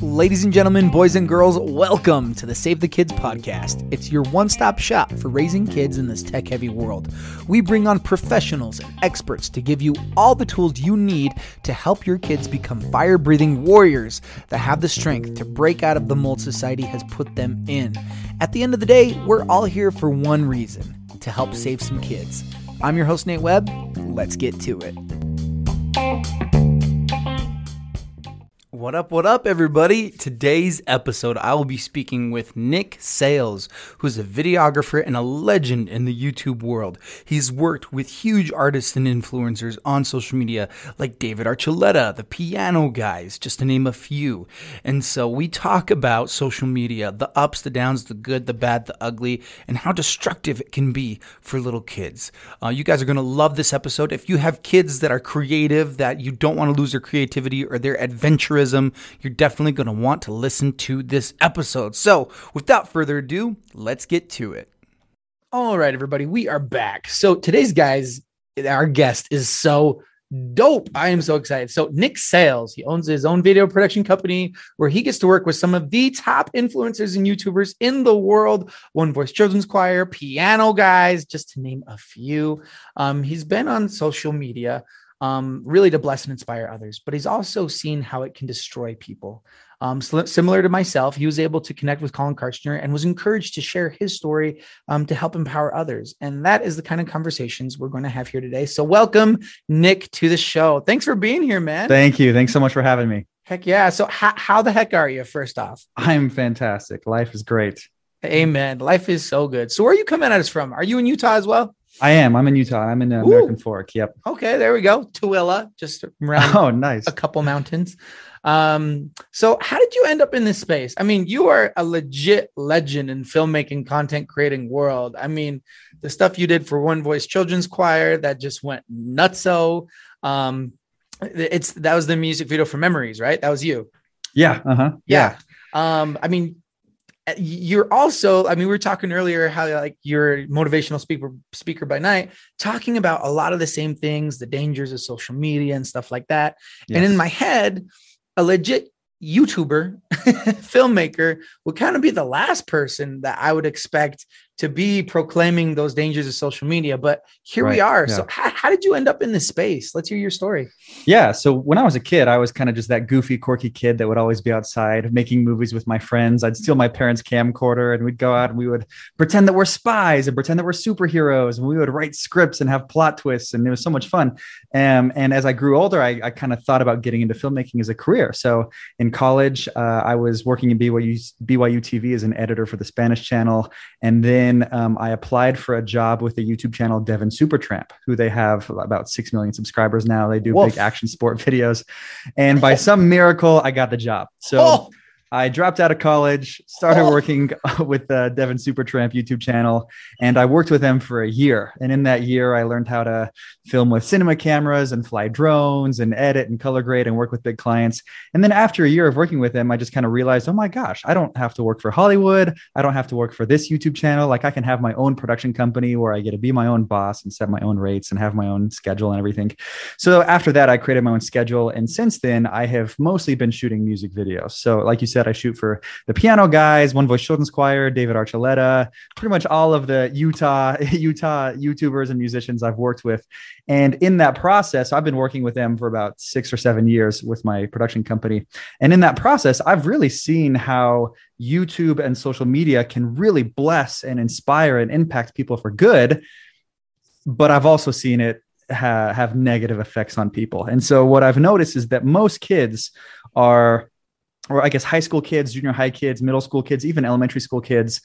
Ladies and gentlemen, boys and girls, welcome to the Save the Kids podcast. It's your one stop shop for raising kids in this tech heavy world. We bring on professionals and experts to give you all the tools you need to help your kids become fire breathing warriors that have the strength to break out of the mold society has put them in. At the end of the day, we're all here for one reason to help save some kids. I'm your host, Nate Webb. Let's get to it. Bye. What up, what up, everybody? Today's episode, I will be speaking with Nick Sales, who's a videographer and a legend in the YouTube world. He's worked with huge artists and influencers on social media like David Archuleta, the Piano Guys, just to name a few. And so we talk about social media, the ups, the downs, the good, the bad, the ugly, and how destructive it can be for little kids. Uh, you guys are going to love this episode. If you have kids that are creative, that you don't want to lose their creativity or their adventurism, you're definitely going to want to listen to this episode. So, without further ado, let's get to it. All right, everybody, we are back. So, today's guys, our guest is so dope. I am so excited. So, Nick Sales, he owns his own video production company where he gets to work with some of the top influencers and YouTubers in the world One Voice Children's Choir, Piano Guys, just to name a few. Um, he's been on social media um, really to bless and inspire others. But he's also seen how it can destroy people. Um, similar to myself, he was able to connect with Collin Kartchner and was encouraged to share his story um, to help empower others. And that is the kind of conversations we're going to have here today. So, welcome, Nick, to the show. Thanks for being here, man. Thank you. Thanks so much for having me. Heck yeah. So, how, how the heck are you, first off? I'm fantastic. Life is great. Amen. Life is so good. So, where are you coming at us from? Are you in Utah as well? I am. I'm in Utah. I'm in American Ooh. Fork. Yep. Okay, there we go. Tooele, just around. Oh, nice. A couple mountains. Um, so how did you end up in this space? I mean, you are a legit legend in filmmaking, content creating world. I mean, the stuff you did for One Voice Children's Choir that just went nutso. Um, it's that was the music video for Memories, right? That was you. Yeah. Uh-huh. Yeah. yeah. Um, I mean, Uh, you're also i mean we were talking earlier how like you're a motivational speaker speaker by night talking about a lot of the same things the dangers of social media and stuff like that yes. and in my head a legit youtuber filmmaker would kind of be the last person that i would expect to be proclaiming those dangers of social media. But here right. we are. Yeah. So, how, how, did you end up in this space? Let's hear your story. Yeah. So, when I was a kid, I was kind of just that goofy, quirky kid that would always be outside making movies with my friends. I'd steal my parents' camcorder and we'd go out and we would pretend that we're spies and pretend that we're superheroes. And we would write scripts and have plot twists. And it was so much fun. Um, and as I grew older, I, I kind of thought about getting into filmmaking as a career. So, in college, uh, I was working in BYU, BYU TV as an editor for the Spanish channel. And then then um, I applied for a job with the YouTube channel Devin Supertramp, who they have about 6 million subscribers now. They do Wolf. big action sport videos. And by some miracle, I got the job. So. Oh I dropped out of college, started oh. working with uh, the Devin Supertramp YouTube channel, and I worked with them for a year. And in that year, I learned how to film with cinema cameras and fly drones and edit and color grade and work with big clients. And then after a year of working with them, I just kind of realized, oh my gosh, I don't have to work for Hollywood. I don't have to work for this YouTube channel. Like I can have my own production company where I get to be my own boss and set my own rates and have my own schedule and everything. So after that, I created my own schedule. And since then, I have mostly been shooting music videos. So, like you said, said, I shoot for the Piano Guys, One Voice Children's Choir, David Archuleta, pretty much all of the Utah Utah YouTubers and musicians I've worked with. And in that process, I've been working with them for about six or seven years with my production company. And in that process, I've really seen how YouTube and social media can really bless and inspire and impact people for good. But I've also seen it ha- have negative effects on people. And so what I've noticed is that most kids are or I guess high school kids, junior high kids, middle school kids, even elementary school kids,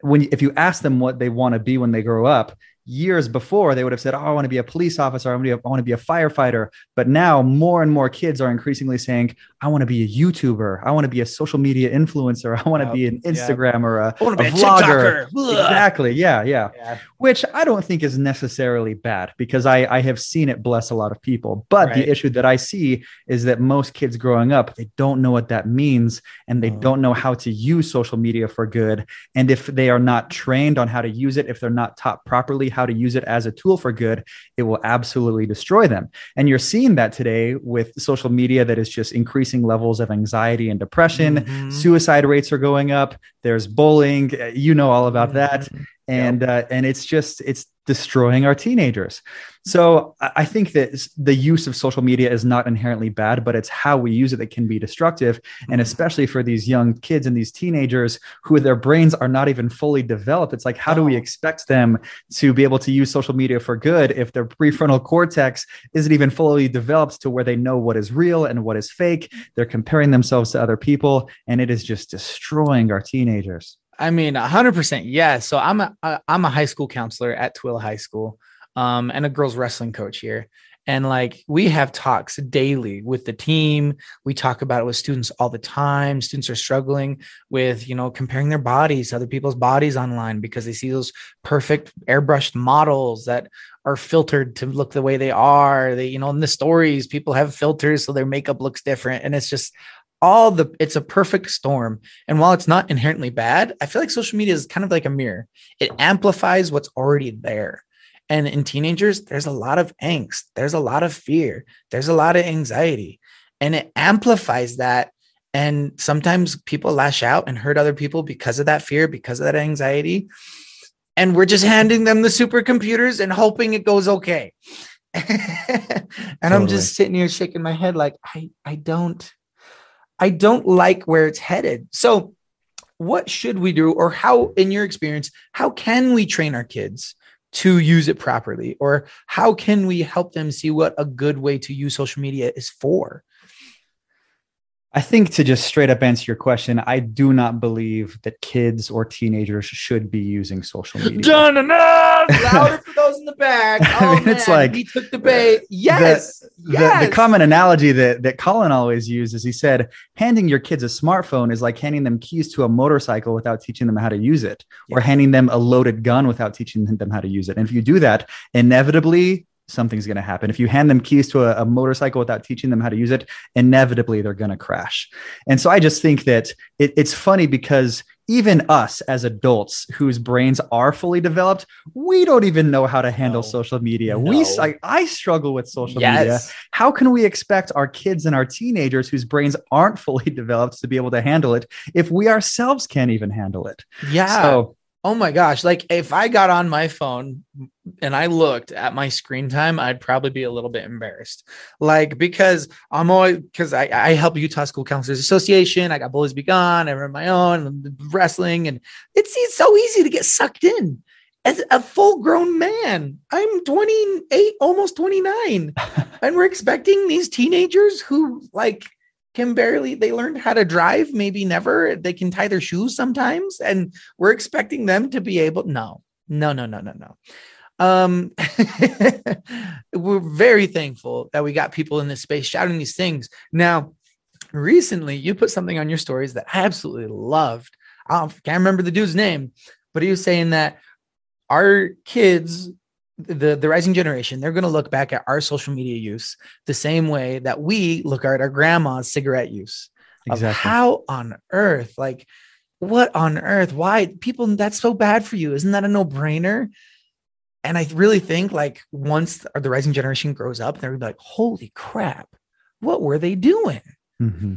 when if you ask them what they want to be when they grow up, years before they would have said oh i want to be a police officer i want to be a, I want to be a firefighter. But now more and more kids are increasingly saying i want to be a youtuber i want to be a social media influencer i want to be an instagram yep. or a, a vlogger. Exactly yeah, yeah, yeah. Which i don't think is necessarily bad because i i have seen it bless a lot of people. But right. the issue that i see is that most kids growing up they don't know what that means and they oh. don't know how to use social media for good. And if they are not trained on how to use it if they're not taught properly how to use it as a tool for good, it will absolutely destroy them. And you're seeing that today with social media that is just increasing levels of anxiety and depression. Mm-hmm. Suicide rates are going up. There's bullying. You know all about mm-hmm. And yep. uh, and it's just it's destroying our teenagers. So i think that the use of social media is not inherently bad but it's how we use it that can be destructive. And mm-hmm. especially for these young kids and these teenagers who their brains are not even fully developed. It's like how do we expect them to be able to use social media for good if their prefrontal cortex isn't even fully developed to where they know what is real and what is fake? They're comparing themselves to other people and it is just destroying our teenagers I mean, 100% yes. So I'm a I'm a high school counselor at Tooele High School, um, and a girls wrestling coach here. And like we have talks daily with the team. We talk about it with students all the time. Students are struggling with, you know, comparing their bodies to other people's bodies online because they see those perfect airbrushed models that are filtered to look the way they are. They, you know, in the stories, people have filters so their makeup looks different. And it's just all the it's a perfect storm. And while it's not inherently bad i feel like social media is kind of like a mirror. It amplifies what's already there. And in teenagers there's a lot of angst. There's a lot of fear. There's a lot of anxiety. And it amplifies that. And sometimes people lash out and hurt other people because of that fear because of that anxiety. And we're just handing them the supercomputers and hoping it goes okay. And totally. i'm just sitting here shaking my head like i i don't I don't like where it's headed. So, what should we do, or how, in your experience, how can we train our kids to use it properly? Or how can we help them see what a good way to use social media is for? I think to just straight up answer your question, I do not believe that kids or teenagers should be using social media. Done enough. louder for those in the back. Oh, I mean, man, it's like he took the bait. Yes, the, yes. The, the, common analogy that that Collin always uses, is he said, handing your kids a smartphone is like handing them keys to a motorcycle without teaching them how to use it, yeah. or handing them a loaded gun without teaching them how to use it. And if you do that, inevitably something's going to happen. If you hand them keys to a, a, motorcycle without teaching them how to use it, inevitably they're going to crash. And so I just think that it, it's funny because even us as adults whose brains are fully developed, we don't even know how to handle no. social media. No. We I, I, struggle with social yes. media. How can we expect our kids and our teenagers whose brains aren't fully developed to be able to handle it if we ourselves can't even handle it? Yeah. So Oh my gosh. Like if I got on my phone and I looked at my screen time, I'd probably be a little bit embarrassed. Like because I'm always because I, I help Utah School Counselors Association. I got Bullies Be Gone, I run my own wrestling, and it's it's so easy to get sucked in as a full grown man. I'm 28, almost 29. and we're expecting these teenagers who like can barely they learned how to drive maybe never they can tie their shoes sometimes and we're expecting them to be able no no no no no no. Um we're very thankful that we got people in this space shouting these things. Now recently you put something on your stories that i absolutely loved. I can't remember the dude's name but he was saying that our kids the the rising generation they're going to look back at our social media use the same way that we look at our grandma's cigarette use. Exactly. how on earth like what on earth? Why people that's so bad for you. Isn't that a no-brainer? And i really think like once the rising generation grows up they're like holy crap what were they doing? Mm-hmm.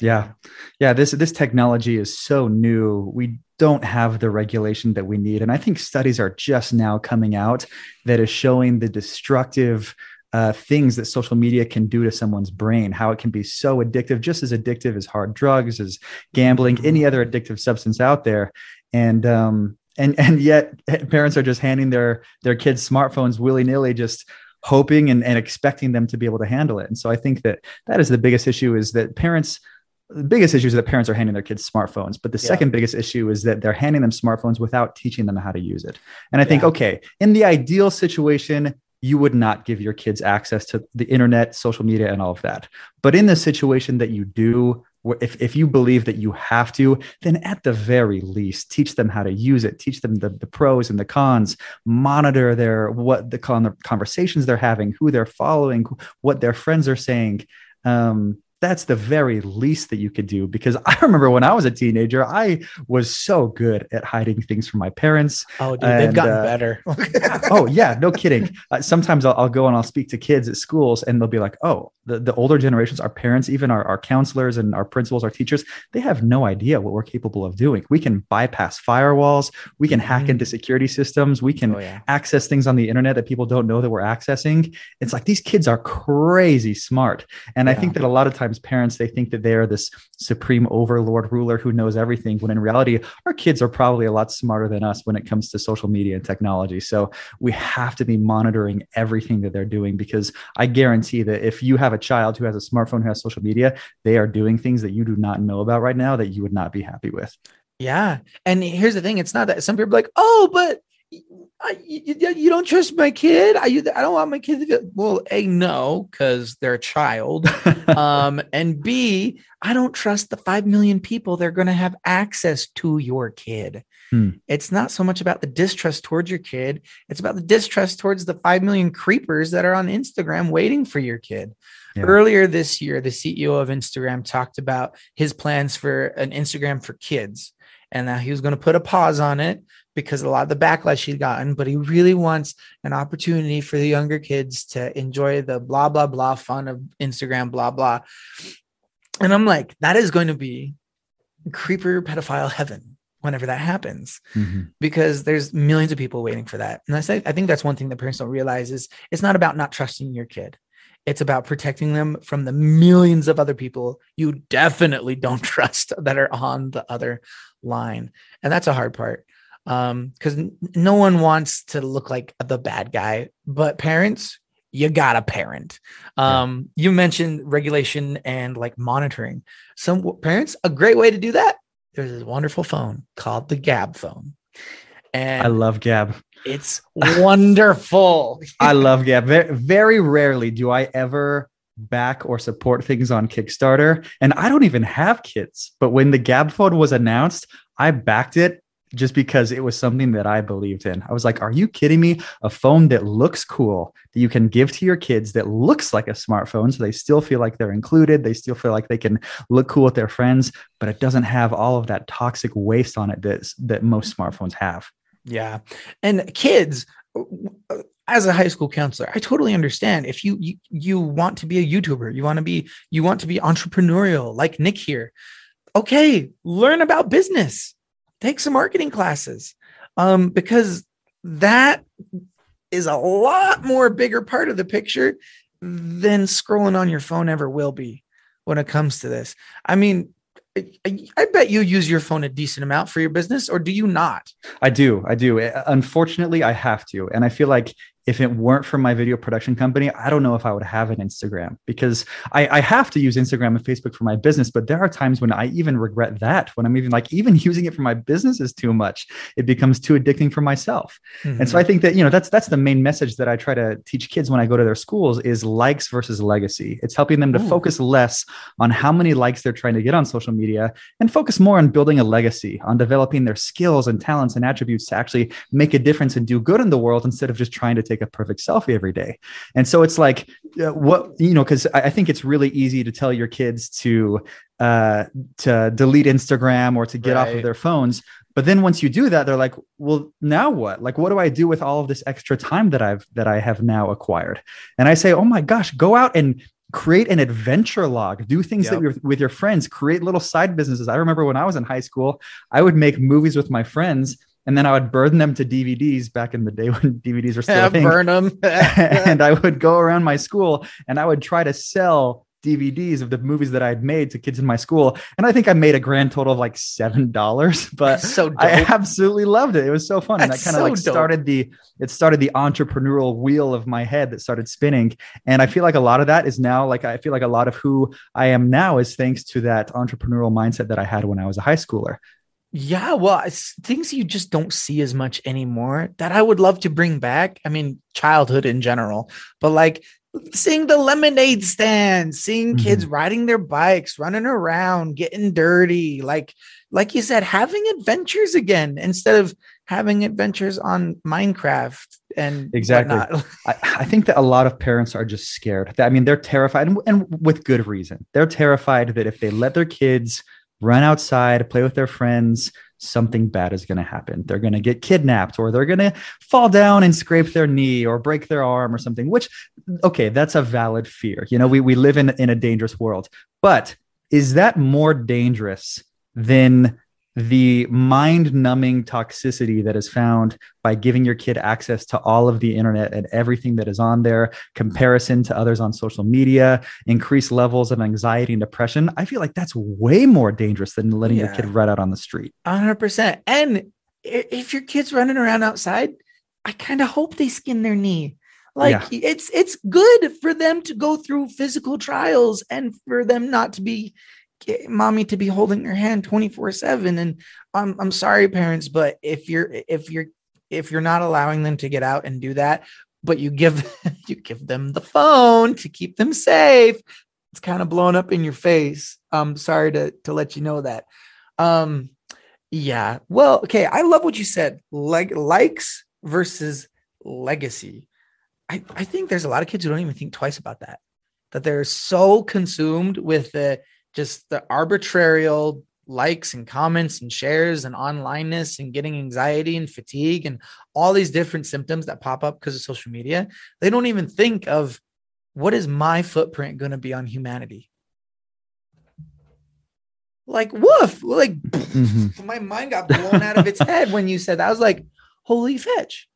yeah. Yeah this this technology is so new. We don't have the regulation that we need. And I think studies are just now coming out that is showing the destructive uh, things that social media can do to someone's brain, how it can be so addictive, just as addictive as hard drugs, as gambling, any other addictive substance out there. And um, and and yet parents are just handing their their kids smartphones willy nilly, just hoping and, and expecting them to be able to handle it. And so I think that that is the biggest issue is that parents the biggest issue is that parents are handing their kids smartphones but the yeah. second biggest issue is that they're handing them smartphones without teaching them how to use it. And i yeah. think okay in the ideal situation you would not give your kids access to the internet social media and all of that. But in the situation that you do if, if you believe that you have to then at the very least teach them how to use it. Teach them the, the pros and the cons. Monitor their what the conversations they're having who they're following what their friends are saying. Um, that's the very least that you could do because I remember when I was a teenager, I was so good at hiding things from my parents. Oh, dude, and, they've gotten uh, better. oh, yeah, no kidding. Uh, sometimes I'll, I'll, go and I'll speak to kids at schools and they'll be like, oh, the, the older generations, our parents, even our, our counselors and our principals, our teachers, they have no idea what we're capable of doing. We can bypass firewalls, we can hack mm-hmm. into security systems, we can oh, yeah. access things on the internet that people don't know that we're accessing. It's like these kids are crazy smart. And yeah. I think that a lot of times, parents they think that they are this supreme overlord ruler who knows everything when in reality our kids are probably a lot smarter than us when it comes to social media and technology. So we have to be monitoring everything that they're doing because i guarantee that if you have a child who has a smartphone who has social media they are doing things that you do not know about right now that you would not be happy with. Yeah. And here's the thing it's not that some people are like oh but I, you, you, don't trust my kid. I, I don't want my kid to feel well. A no, because they're a child. um, and B, I don't trust the five million people they're going to have access to your kid. Hmm. It's not so much about the distrust towards your kid; it's about the distrust towards the five million creepers that are on Instagram waiting for your kid. Yeah. Earlier this year, the CEO of Instagram talked about his plans for an Instagram for kids and that he was going to put a pause on it because a lot of the backlash he'd gotten, but he really wants an opportunity for the younger kids to enjoy the blah, blah, blah fun of Instagram, blah, blah. And I'm like, that is going to be creeper pedophile heaven whenever that happens mm-hmm. because there's millions of people waiting for that. And I say, I think that's one thing that parents don't realize is it's not about not trusting your kid. It's about protecting them from the millions of other people you definitely don't trust that are on the other line. And that's a hard part um because no one wants to look like the bad guy but parents you got a parent um yeah. you mentioned regulation and like monitoring. Some parents a great way to do that there's this wonderful phone called the Gabb phone. And i love Gabb. it's wonderful. I love Gabb. Very, very rarely do i ever back or support things on kickstarter and i don't even have kids but when the Gabb phone was announced i backed it just because it was something that I believed in. I was like, are you kidding me? A phone that looks cool that you can give to your kids that looks like a smartphone so they still feel like they're included, they still feel like they can look cool with their friends, but it doesn't have all of that toxic waste on it that that most smartphones have. Yeah. And kids as a high school counselor, I totally understand if you, you you want to be a YouTuber, you want to be you want to be entrepreneurial like Nick here. Okay, learn about business take some marketing classes um, because that is a lot more bigger part of the picture than scrolling on your phone ever will be when it comes to this. I mean, I, bet you use your phone a decent amount for your business, or do you not? I do. I do. Unfortunately, I have to. And I feel like if it weren't for my video production company, I don't know if I would have an Instagram because I, I, have to use Instagram and Facebook for my business. But there are times when I even regret that when I'm even like, even using it for my business is too much. It becomes too addicting for myself. Mm-hmm. And so I think that, you know, that's, that's the main message that I try to teach kids when I go to their schools is likes versus legacy. It's helping them to Ooh. focus less on how many likes they're trying to get on social media and focus more on building a legacy, on developing their skills and talents and attributes to actually make a difference and do good in the world instead of just trying to take take a perfect selfie every day. And so it's like, uh, what, you know, because I, I think it's really easy to tell your kids to, uh, to delete Instagram or to get right. off of their phones. But then once you do that, they're like, well, now what? Like, what do I do with all of this extra time that I've, that I have now acquired? And I say, oh my gosh, go out and create an adventure log do things yep. that you're with your friends create little side businesses i remember when i was in high school i would make movies with my friends and then I would burn them to DVDs back in the day when DVDs were still yeah, burn them. and I would go around my school and I would try to sell DVDs of the movies that I had made to kids in my school. And I think I made a grand total of like seven dollars, but so dope. I absolutely loved it. It was so fun. That's and that kind of so like dope. started the it started the entrepreneurial wheel of my head that started spinning. And I feel like a lot of that is now like I feel like a lot of who I am now is thanks to that entrepreneurial mindset that I had when I was a high schooler. Yeah, well, it's things you just don't see as much anymore that I would love to bring back. I mean, childhood in general, but like seeing the lemonade stand, seeing mm-hmm. kids riding their bikes, running around, getting dirty, like like you said, having adventures again instead of having adventures on Minecraft and exactly. I, I, think that a lot of parents are just scared. I mean, they're terrified, and, and with good reason. They're terrified that if they let their kids run outside, play with their friends, something bad is going to happen. They're going to get kidnapped or they're going to fall down and scrape their knee or break their arm or something, which, okay, that's a valid fear. You know, we, we live in, in a dangerous world. But is that more dangerous than the mind numbing toxicity that is found by giving your kid access to all of the internet and everything that is on there, comparison to others on social media, increased levels of anxiety and depression. I feel like that's way more dangerous than letting yeah. your kid run out on the street. 100%. And if your kid's running around outside, I kind of hope they skin their knee. Like yeah. it's it's good for them to go through physical trials and for them not to be mommy to be holding your hand 24 7 and I'm, I'm sorry parents but if you're if you're if you're not allowing them to get out and do that but you give you give them the phone to keep them safe it's kind of blown up in your face. I'm sorry to to let you know that. Um yeah well okay i love what you said like likes versus legacy. I i think there's a lot of kids who don't even think twice about that that they're so consumed with the just the arbitrarial likes and comments and shares and onlineness and getting anxiety and fatigue and all these different symptoms that pop up because of social media they don't even think of what is my footprint going to be on humanity. Like woof like mm-hmm. my mind got blown out of its head when you said that. I was like holy fetch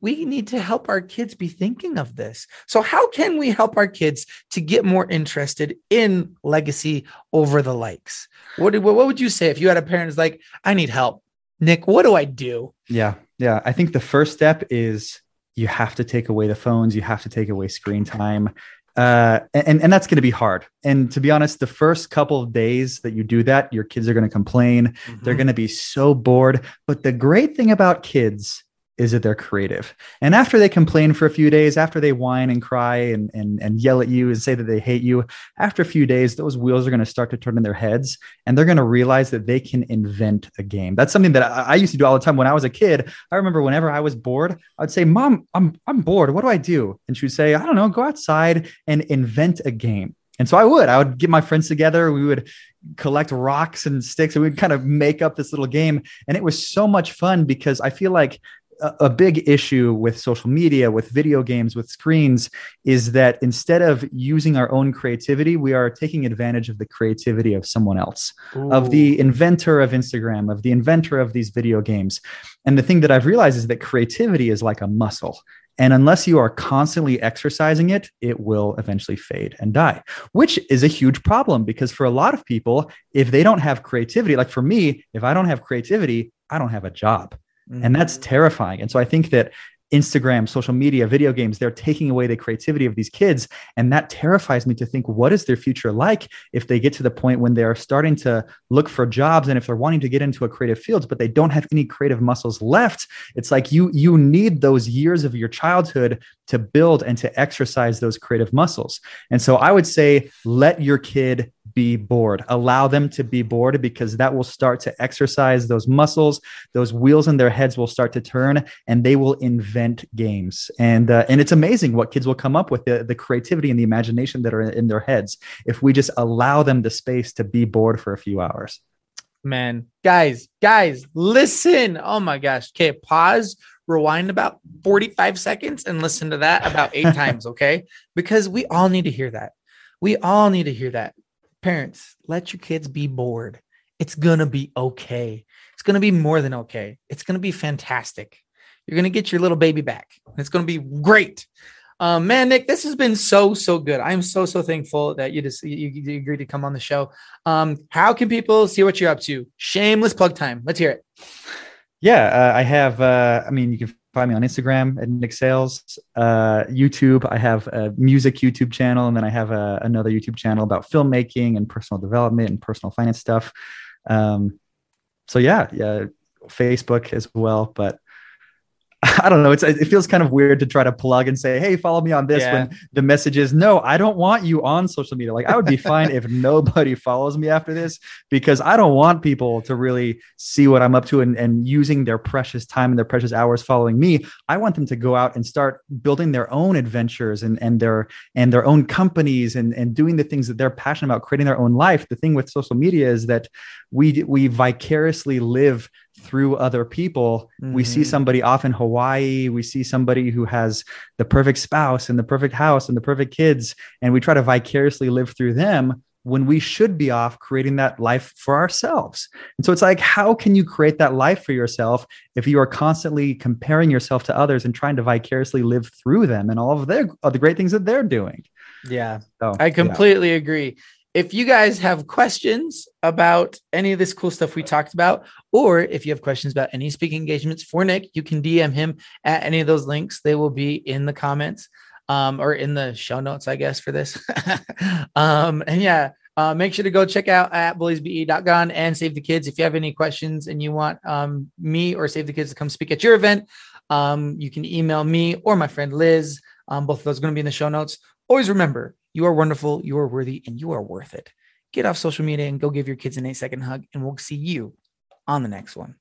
we need to help our kids be thinking of this. So, how can we help our kids to get more interested in legacy over the likes? What, what would you say if you had a parent who's like, I need help? Nick, what do I do? Yeah. Yeah. I think the first step is you have to take away the phones, you have to take away screen time. Uh, and, and that's going to be hard. And to be honest, the first couple of days that you do that, your kids are going to complain. Mm-hmm. They're going to be so bored. But the great thing about kids is that they're creative. And after they complain for a few days, after they whine and cry and, and, and yell at you and say that they hate you, after a few days, those wheels are going to start to turn in their heads and they're going to realize that they can invent a game. That's something that I, I, used to do all the time when I was a kid. I remember whenever I was bored, I'd say, Mom, I'm, I'm bored. What do I do? And she would say, I don't know, go outside and invent a game. And so I would, I would get my friends together. We would collect rocks and sticks and we'd kind of make up this little game. And it was so much fun because I feel like a big issue with social media, with video games, with screens is that instead of using our own creativity, we are taking advantage of the creativity of someone else, Ooh. of the inventor of Instagram, of the inventor of these video games. And the thing that I've realized is that creativity is like a muscle. And unless you are constantly exercising it, it will eventually fade and die, which is a huge problem because for a lot of people, if they don't have creativity, like for me, if I don't have creativity, I don't have a job. Mm-hmm. And that's terrifying. And so I think that Instagram, social media, video games, they're taking away the creativity of these kids. And that terrifies me to think what is their future like if they get to the point when they're starting to look for jobs and if they're wanting to get into a creative field, but they don't have any creative muscles left. It's like you you need those years of your childhood to build and to exercise those creative muscles. And so I would say let your kid be bored. Allow them to be bored because that will start to exercise those muscles. Those wheels in their heads will start to turn and they will invent games. And, uh, and it's amazing what kids will come up with the, the creativity and the imagination that are in their heads if we just allow them the space to be bored for a few hours. Man, guys, guys, listen. Oh my gosh. Okay, pause rewind about 45 seconds and listen to that about eight times, okay? Because we all need to hear that. We all need to hear that parents, let your kids be bored. It's going to be okay. It's going to be more than okay. It's going to be fantastic. You're going to get your little baby back. It's going to be great. Um, man, Nick, this has been so so good. I'm so so thankful that you just you, you agreed to come on the show. Um, how can people see what you're up to? Shameless plug time. Let's hear it. Yeah, uh, I have. Uh, I mean, you can find me on Instagram at Nick Sales, uh, YouTube. I have a music YouTube channel, and then I have a, another YouTube channel about filmmaking and personal development and personal finance stuff. Um, so yeah, yeah, Facebook as well. But I don't know. It's it feels kind of weird to try to plug and say, "Hey, follow me on this." Yeah. When the message is, "No, I don't want you on social media." Like I would be fine if nobody follows me after this because I don't want people to really see what I'm up to and, and using their precious time and their precious hours following me. I want them to go out and start building their own adventures and and their and their own companies and and doing the things that they're passionate about, creating their own life. The thing with social media is that we we vicariously live through other people. Mm-hmm. We see mm-hmm. somebody off in Hawaii, we see somebody who has the perfect spouse and the perfect house and the perfect kids, and we try to vicariously live through them when we should be off creating that life for ourselves. And so it's like, how can you create that life for yourself if you are constantly comparing yourself to others and trying to vicariously live through them and all of their all the great things that they're doing? Yeah, so, I completely yeah. agree if you guys have questions about any of this cool stuff we talked about, or if you have questions about any speaking engagements for Nick, you can DM him at any of those links. They will be in the comments um, or in the show notes, I guess, for this. um, and yeah, uh, make sure to go check out at bulliesbegone and Save the Kids. If you have any questions and you want um, me or Save the Kids to come speak at your event, um, you can email me or my friend Liz. Um, both of those are going to be in the show notes. Always remember, you are wonderful, you are worthy, and you are worth it. Get off social media and go give your kids an eight second hug, and we'll see you on the next one.